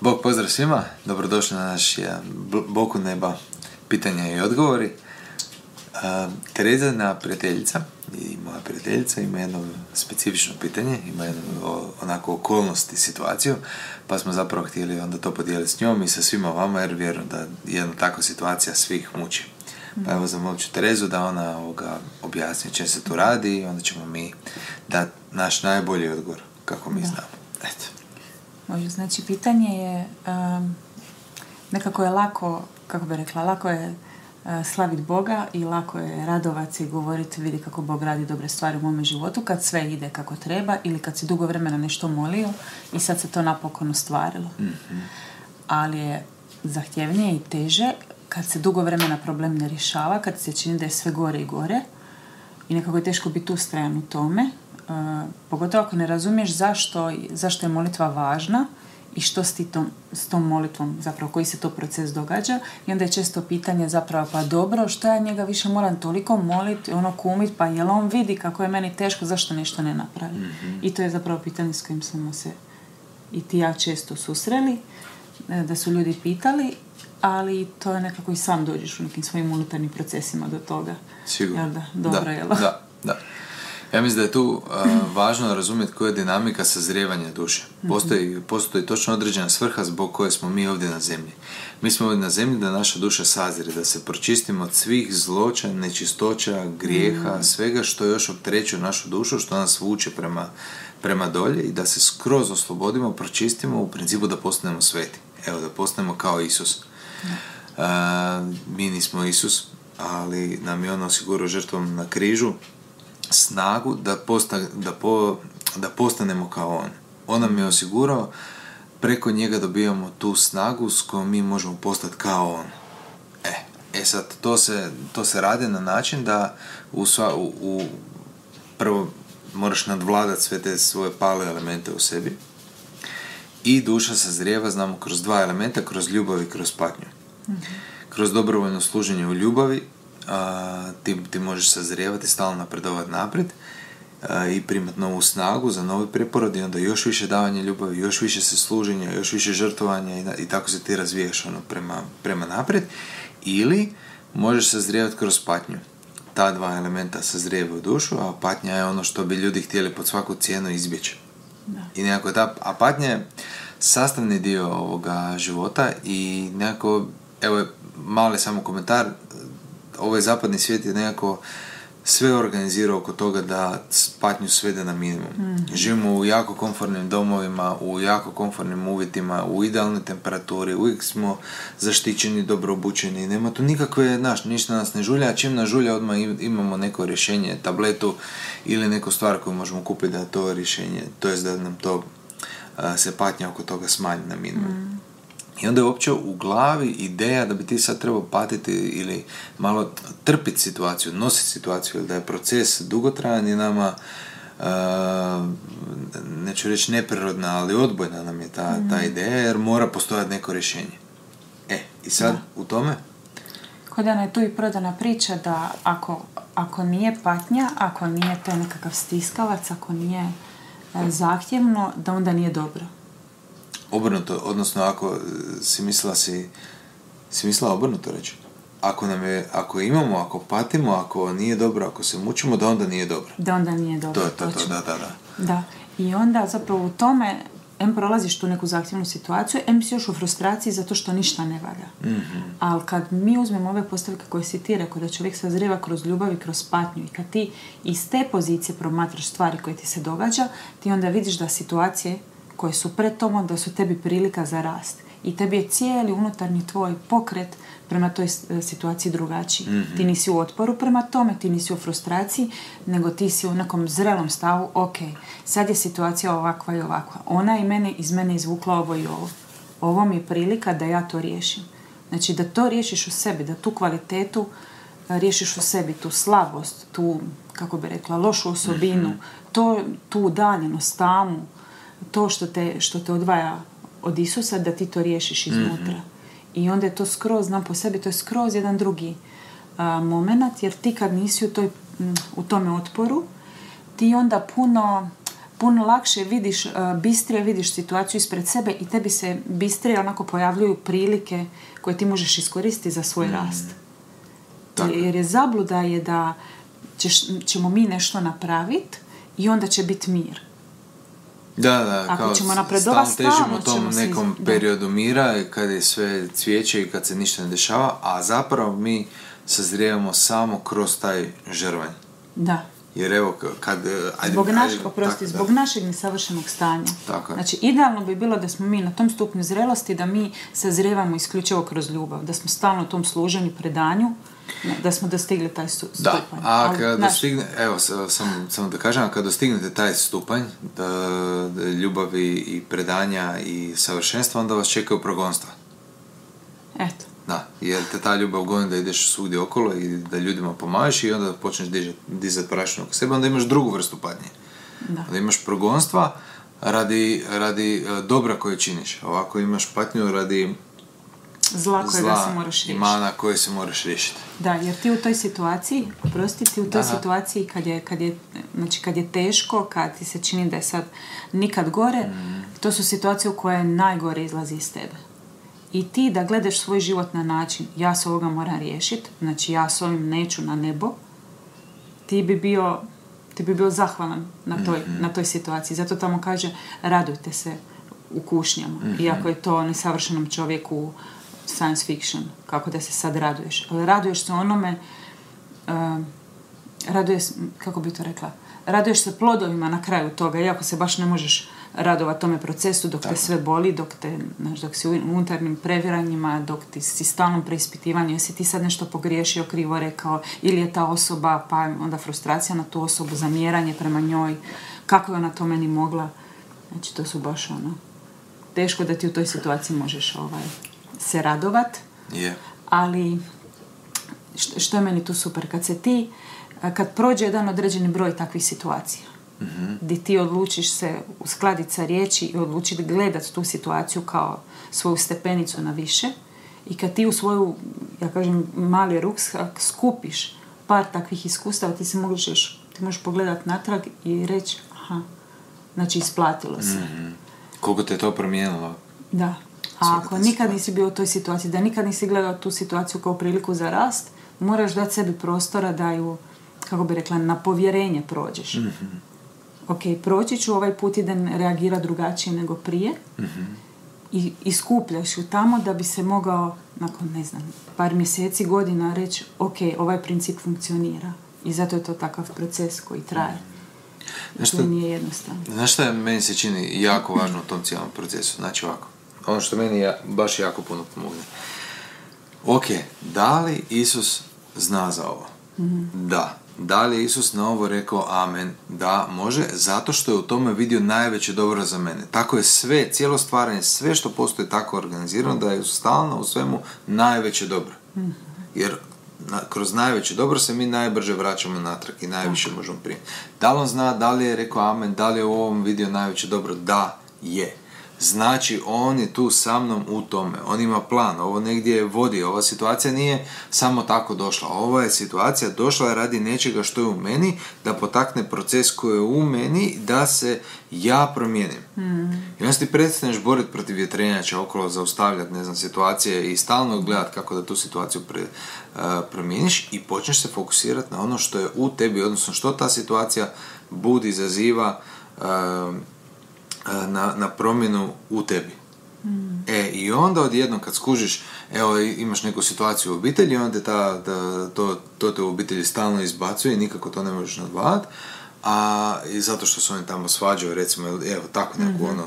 Bog pozdrav svima, dobrodošli na naš Boku neba pitanja i odgovori. Tereza prijateljica i moja prijateljica ima jedno specifično pitanje, ima jednu onako okolnost i situaciju, pa smo zapravo htjeli onda to podijeliti s njom i sa svima vama jer vjerujem da jedna takva situacija svih muči. Pa evo zamolit ću Terezu da ona ovoga objasni čem se tu radi i onda ćemo mi dati naš najbolji odgovor kako mi znamo. Eto. Može, znači pitanje je um, nekako je lako, kako bi rekla, lako je uh, slaviti Boga i lako je radovati i govoriti vidi kako Bog radi dobre stvari u mome životu kad sve ide kako treba ili kad si dugo vremena nešto molio i sad se to napokon ostvarilo. mm Ali je zahtjevnije i teže kad se dugo vremena problem ne rješava, kad se čini da je sve gore i gore i nekako je teško biti ustrajan u tome pogotovo ako ne razumiješ zašto, zašto je molitva važna i što s, tom, s tom molitvom, zapravo koji se to proces događa i onda je često pitanje zapravo pa dobro, što ja njega više moram toliko moliti, ono kumit, pa jel on vidi kako je meni teško, zašto nešto ne napravi? Mhm. I to je zapravo pitanje s kojim smo se i ti ja često susreli, e, da su ljudi pitali, ali to je nekako i sam dođeš u nekim svojim unutarnjim procesima do toga. Sigurno. da? Dobro, da, jel? Da, da. Ja mislim da je tu uh, važno razumjeti koja je dinamika sazrijevanja duše. Mhm. Postoji, postoji točno određena svrha zbog koje smo mi ovdje na zemlji. Mi smo ovdje na zemlji da naša duša sazire, da se pročistimo od svih zloća, nečistoća, grijeha, mhm. svega što još opterećuje našu dušu, što nas vuče prema, prema dolje i da se skroz oslobodimo, pročistimo, u principu da postanemo sveti. Evo, da postanemo kao Isus. Uh, mi nismo Isus, ali nam je on osigurao žrtvom na križu snagu da, posta, da, po, da postanemo kao on. On nam je osigurao, preko njega dobijamo tu snagu s kojom mi možemo postati kao on. E, e sad, to se, to se radi na način da u, sva, u, u prvo moraš nadvladati sve te svoje pale elemente u sebi i duša se zrijeva, znamo, kroz dva elementa, kroz ljubav i kroz patnju. mm Kroz dobrovoljno služenje u ljubavi a, ti, ti možeš sazrijevati, stalno napredovati naprijed i primati novu snagu za novi preporod i onda još više davanja ljubavi, još više se služenja, još više žrtvovanja i, i tako se ti razvijaš ono prema, prema naprijed. Ili možeš sazrijevati kroz patnju. Ta dva elementa sazrijevaju dušu, a patnja je ono što bi ljudi htjeli pod svaku cijenu izbjeći. Da. I nekako ta, a patnja je sastavni dio ovoga života i nekako, evo mali samo komentar, ovaj zapadni svijet je nekako sve organizirao oko toga da patnju svede na minimum. mm Živimo u jako komfortnim domovima, u jako komfortnim uvjetima, u idealnoj temperaturi, uvijek smo zaštićeni, dobro obučeni, nema tu nikakve, znaš, ništa nas ne žulja, a čim nas žulja odmah imamo neko rješenje, tabletu ili neku stvar koju možemo kupiti da je to rješenje, to jest da nam to se patnja oko toga smanji na minimum. mm i onda je uopće u glavi ideja da bi ti sad trebao patiti ili malo trpiti situaciju, nositi situaciju, ili da je proces dugotrajan i nama uh, neću reći neprirodna, ali odbojna nam je ta, ta mhm. ideja jer mora postojati neko rješenje. E, i sad u tome? Kod je tu i prodana priča da ako, ako nije patnja, ako nije to nekakav stiskavac, ako nije e, zahtjevno, da onda nije dobro obrnuto, odnosno ako si mislila si, si mislila obrnuto reći. Ako nam je, ako imamo, ako patimo, ako nije dobro, ako se mučimo, da onda nije dobro. Da onda nije dobro. To je to, to, da, da, da. Da. I onda zapravo u tome em prolaziš tu neku zahtjevnu situaciju, em si još u frustraciji zato što ništa ne valja. Mm-hmm. Ali kad mi uzmemo ove postavke koje si ti rekao, da čovjek sazrijeva kroz ljubav i kroz patnju i kad ti iz te pozicije promatraš stvari koje ti se događa, ti onda vidiš da situacije koje su pred tobom, da su tebi prilika za rast. I tebi je cijeli unutarnji tvoj pokret prema toj e, situaciji drugačiji. mm Ti nisi u otporu prema tome, ti nisi u frustraciji, nego ti si u nekom zrelom stavu, ok, sad je situacija ovakva i ovakva. Ona i mene iz mene izvukla ovo i ovo. Ovo mi je prilika da ja to riješim. Znači da to riješiš u sebi, da tu kvalitetu e, riješiš u sebi, tu slabost, tu, kako bi rekla, lošu osobinu, mm to, tu udaljenost, tamu, to što te, što te odvaja od Isusa, da ti to riješiš iznutra. mm I onda je to skroz, znam po sebi, to je skroz jedan drugi a, moment, jer ti kad nisi u, toj, u tome otporu, ti onda puno puno lakše vidiš, bistrije vidiš situaciju ispred sebe i tebi se bistrije onako pojavljuju prilike koje ti možeš iskoristiti za svoj rast. Tako. Jer je zabluda je da ćeš, ćemo mi nešto napraviti i onda će biti mir. Da, da, Ako kao ćemo napredovat, stalno težimo tom nekom periodu mira kad je sve cvijeće i kad se ništa ne dešava, a zapravo mi sazrijevamo samo kroz taj žrvanj. Da. Jer evo, kad... e, Ajde, Zbog, naš, ajde, oprosti, tako, da. zbog našeg nesavršenog stanja. Tako. Znači, idealno bi bilo da smo mi na tom stupnju zrelosti, da mi sazrijevamo isključivo kroz ljubav, da smo stalno u tom služenju, predanju, da smo dostigli taj stu- Da, stupanj. a Ali, kad znaš, dostigne, evo, s- samo, samo da kažem, a kad dostignete taj stupanj da, da ljubavi i predanja i savršenstva, onda vas čekaju progonstva. Eto, Da, jer te ta ljubav goni da ideš svugdje okolo i da ljudima pomažeš i onda počneš dižat, dizat prašinu oko sebe, onda imaš drugu vrstu patnje. da. Onda imaš progonstva radi, radi e, dobra koje činiš. Ovako imaš patnju radi Zla kojega zla se moraš riješiti. mana koje se moraš riješiti. Da, jer ti u toj situaciji, oprosti, ti u toj Da, da. situaciji kad je, kad, je, znači kad je teško, kad ti se čini da je sad nikad gore, Mhm. to su situacije u koje najgore izlazi iz tebe. I ti da gledaš svoj život na način, ja se ovoga moram riješiti, znači ja s ovim neću na nebo, ti bi bio, ti bi bio zahvalan na toj, Mhm. na toj situaciji. Zato tamo kaže, radujte se u kušnjama. Mhm. Iako je to nesavršenom čovjeku science fiction, kako da se sad raduješ. Ali raduješ se onome, uh, raduješ, kako bi to rekla, raduješ se plodovima na kraju toga, iako se baš ne možeš radovati tome procesu dok te sve boli, dok, te, znaš, dok si u unutarnjim previranjima, dok ti si stalnom preispitivanju, jesi ti sad nešto pogriješio, krivo rekao, ili je ta osoba, pa onda frustracija na tu osobu, zamjeranje prema njoj, kako je ona to meni mogla. Znači, to su baš ono, teško da ti u toj situaciji možeš ovaj, se radovat, Je. ali što, je meni tu super, kad se ti, kad prođe jedan određeni broj takvih situacija, di ti odlučiš se uskladiti sa riječi i odlučiti gledati tu situaciju kao svoju stepenicu na više i kad ti u svoju, ja kažem, mali ruksak skupiš par takvih iskustava, ti se možeš, ti možeš pogledati natrag i reći, aha, znači isplatilo se. Koliko te je to promijenilo? Da. A ako nikad nisi bio u toj situaciji, da nikad nisi gledao tu situaciju kao priliku za rast, moraš dati sebi prostora da ju, kako bi rekla, na povjerenje prođeš. Ok, proći ću ovaj put i da reagira drugačije nego prije i, i skupljaš ju tamo da bi se mogao, nakon, ne znam, par mjeseci, godina reći, ok, ovaj princip funkcionira. I zato je to takav proces koji traje. Znaš To šta- nije jednostavno. Znaš je meni se čini jako važno u tom cijelom procesu? Znači ovako, ono što meni ja, baš jako puno pomogne. Ok, da li Isus zna za ovo? Da. Da li je Isus na ovo rekao amen? Da, može, zato što je u tome vidio najveće dobro za mene. Tako je sve, cijelo stvaranje, sve što postoji tako organizirano da je stalno u svemu najveće dobro. Jer na- kroz najveće dobro se mi najbrže vraćamo natrag i najviše možemo primiti. Da li on zna, da li je rekao amen, da li je u ovom vidio najveće dobro? Da, je. Znači, on je tu sa mnom u tome. On ima plan. Ovo negdje je vodi. Ova situacija nije samo tako došla. Ova je situacija došla radi nečega što je u meni, da potakne proces koji je u meni, da se ja promijenim. I onda ti prestaneš boriti protiv vjetrenjača okolo, zaustavljati, ne znam, situacije i stalno gledati kako da tu situaciju pre, uh, promijeniš i počneš se fokusirati na ono što je u tebi, odnosno što ta situacija budi, izaziva uh, na, na promjenu u tebi. E, i onda odjednom kad skužiš, evo imaš neku situaciju u obitelji, onda ta, da, to, to te u obitelji stalno izbacuje i nikako to ne možeš nadvladati, a i zato što se oni tamo svađaju, recimo, evo tako neku ono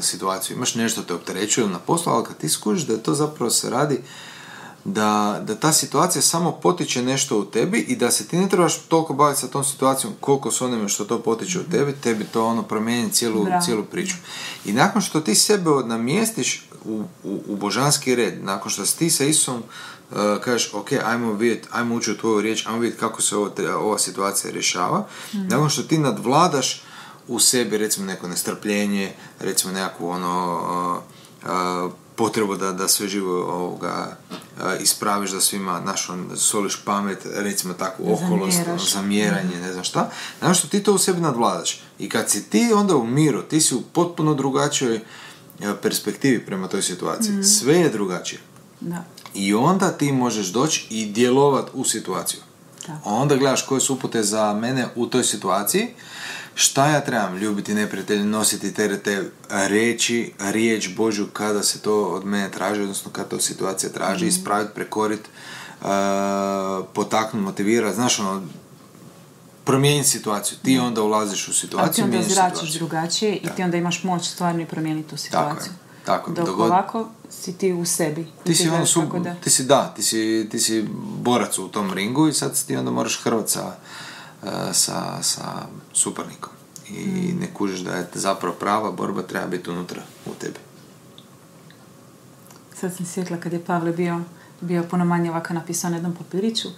situaciju, imaš nešto te opterećuje na poslu, ali kad ti skužiš da to zapravo se radi da, da ta situacija samo potiče nešto u tebi i da se ti ne trebaš toliko baviti sa tom situacijom koliko s onime što to potiče u tebi, tebi to ono promijeni cijelu, Bravo. cijelu priču. I nakon što ti sebe namjestiš u, u, u božanski red, nakon što si ti sa Isusom uh, kažeš, ok, ajmo vidjeti, ajmo ući u tvoju riječ, ajmo vidjeti kako se ovo, ova situacija rješava, nakon što ti nadvladaš u sebi recimo neko nestrpljenje, recimo nekakvu ono uh, uh, potrebu da, da sve živo ovoga ispraviš da svima, znaš, on, soliš pamet, recimo tako, oholost, Zamjeraš. zamjeranje, ne znam šta, znaš što ti to u sebi nadvladaš. I kad si ti onda u miru, ti si u potpuno drugačijoj perspektivi prema toj situaciji. Sve je drugačije. Da. I onda ti možeš doći i djelovat u situaciju. Tako. Onda gledaš koje su upute za mene u toj situaciji, šta ja trebam ljubiti neprijatelje, nositi terete, reći riječ Božju kada se to od mene traži, odnosno kada to situacija traži, ispraviti, prekoriti, uh, potaknuti, motivirati, znaš ono, promijeniti situaciju. Ti onda ulaziš u A ti situaciju, onda zračiš situaciju. drugačije i ti onda imaš moć stvarno i promijeniti tu Tako je, situaciju. Tako. Dok Dogod- ovako si ti u sebi. Ti si, ono sub, da- ti si da, ti si, ti si borac u tom ringu i sad ti onda moraš hrvat sa, e, sa, sa suparnikom. I Mm. ne kužiš da je zapravo prava borba treba biti unutra u tebi. Sad sam sjetila kad je Pavle bio, bio puno manje ovako napisao na jednom papiriću.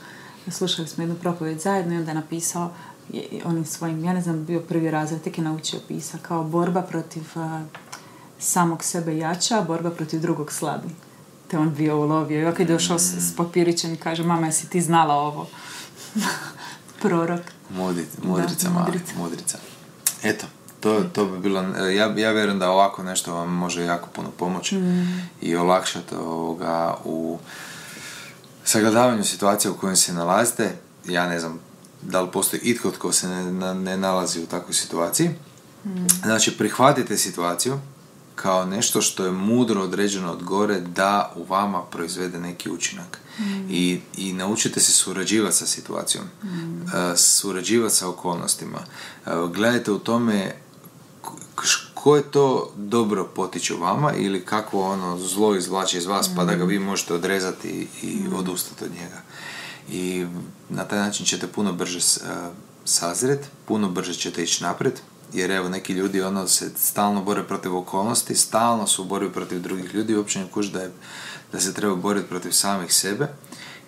Slušali smo jednu propovijed zajedno i onda je napisao onim svojim, ja ne znam, bio prvi razred, tek je naučio pisa kao borba protiv a, samog sebe jača, a borba protiv drugog slabi. Te on bio ulovio. I ovako je došao s, s papirićem i kaže, mama, jesi ti znala ovo? Prorok. Mudri, mudrica, Da, mali, mudrica. mudrica. Eto, to, to bi bilo, e, ja, ja vjerujem da ovako nešto vam može jako puno pomoći Mm. i olakšati ovoga u sagledavanju situacije u kojoj se nalazite. Ja ne znam da li postoji itko tko se ne, ne nalazi u takvoj situaciji. Znači, prihvatite situaciju kao nešto što je mudro određeno od gore da u vama proizvede neki učinak. I, I naučite se surađivati sa situacijom, e, surađivati sa okolnostima. E, Gledajte u tome koje to dobro potiče u vama ili kako ono zlo izvlači iz vas pa da ga vi možete odrezati i odustati od njega. I na taj način ćete puno brže e, sazret, puno brže ćete ići naprijed, jer evo neki ljudi ono se stalno bore protiv okolnosti, stalno su u borbi protiv drugih ljudi, uopće ne kuži da, je, da se treba boriti protiv samih sebe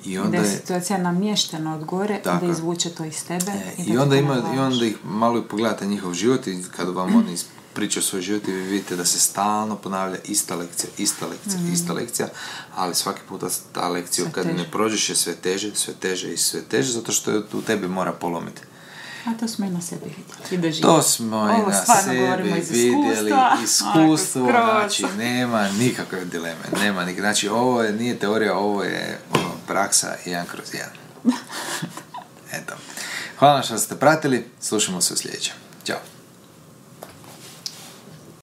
i onda da je situacija namještena od gore Tako da izvuče to iz tebe. E, i, da I onda, ima, i onda ih malo pogledate njihov život i kada vam oni pričaju svoj život i vi vidite da se stalno ponavlja ista lekcija, ista lekcija, ista lekcija, ali svaki puta ta lekcija Sve kad teže. ne prođeš je sve teže, sve teže i sve teže zato što je u tebi mora polomiti. A to smo i na sebi vidjeli. To smo i na sebi iz vidjeli, iskustvo, znači nema nikakve dileme, nema nik, znači ovo je, nije teorija, ovo je ono, praksa jedan kroz jedan. Eto. Hvala što ste pratili, slušamo se u sljedećem. Ćao.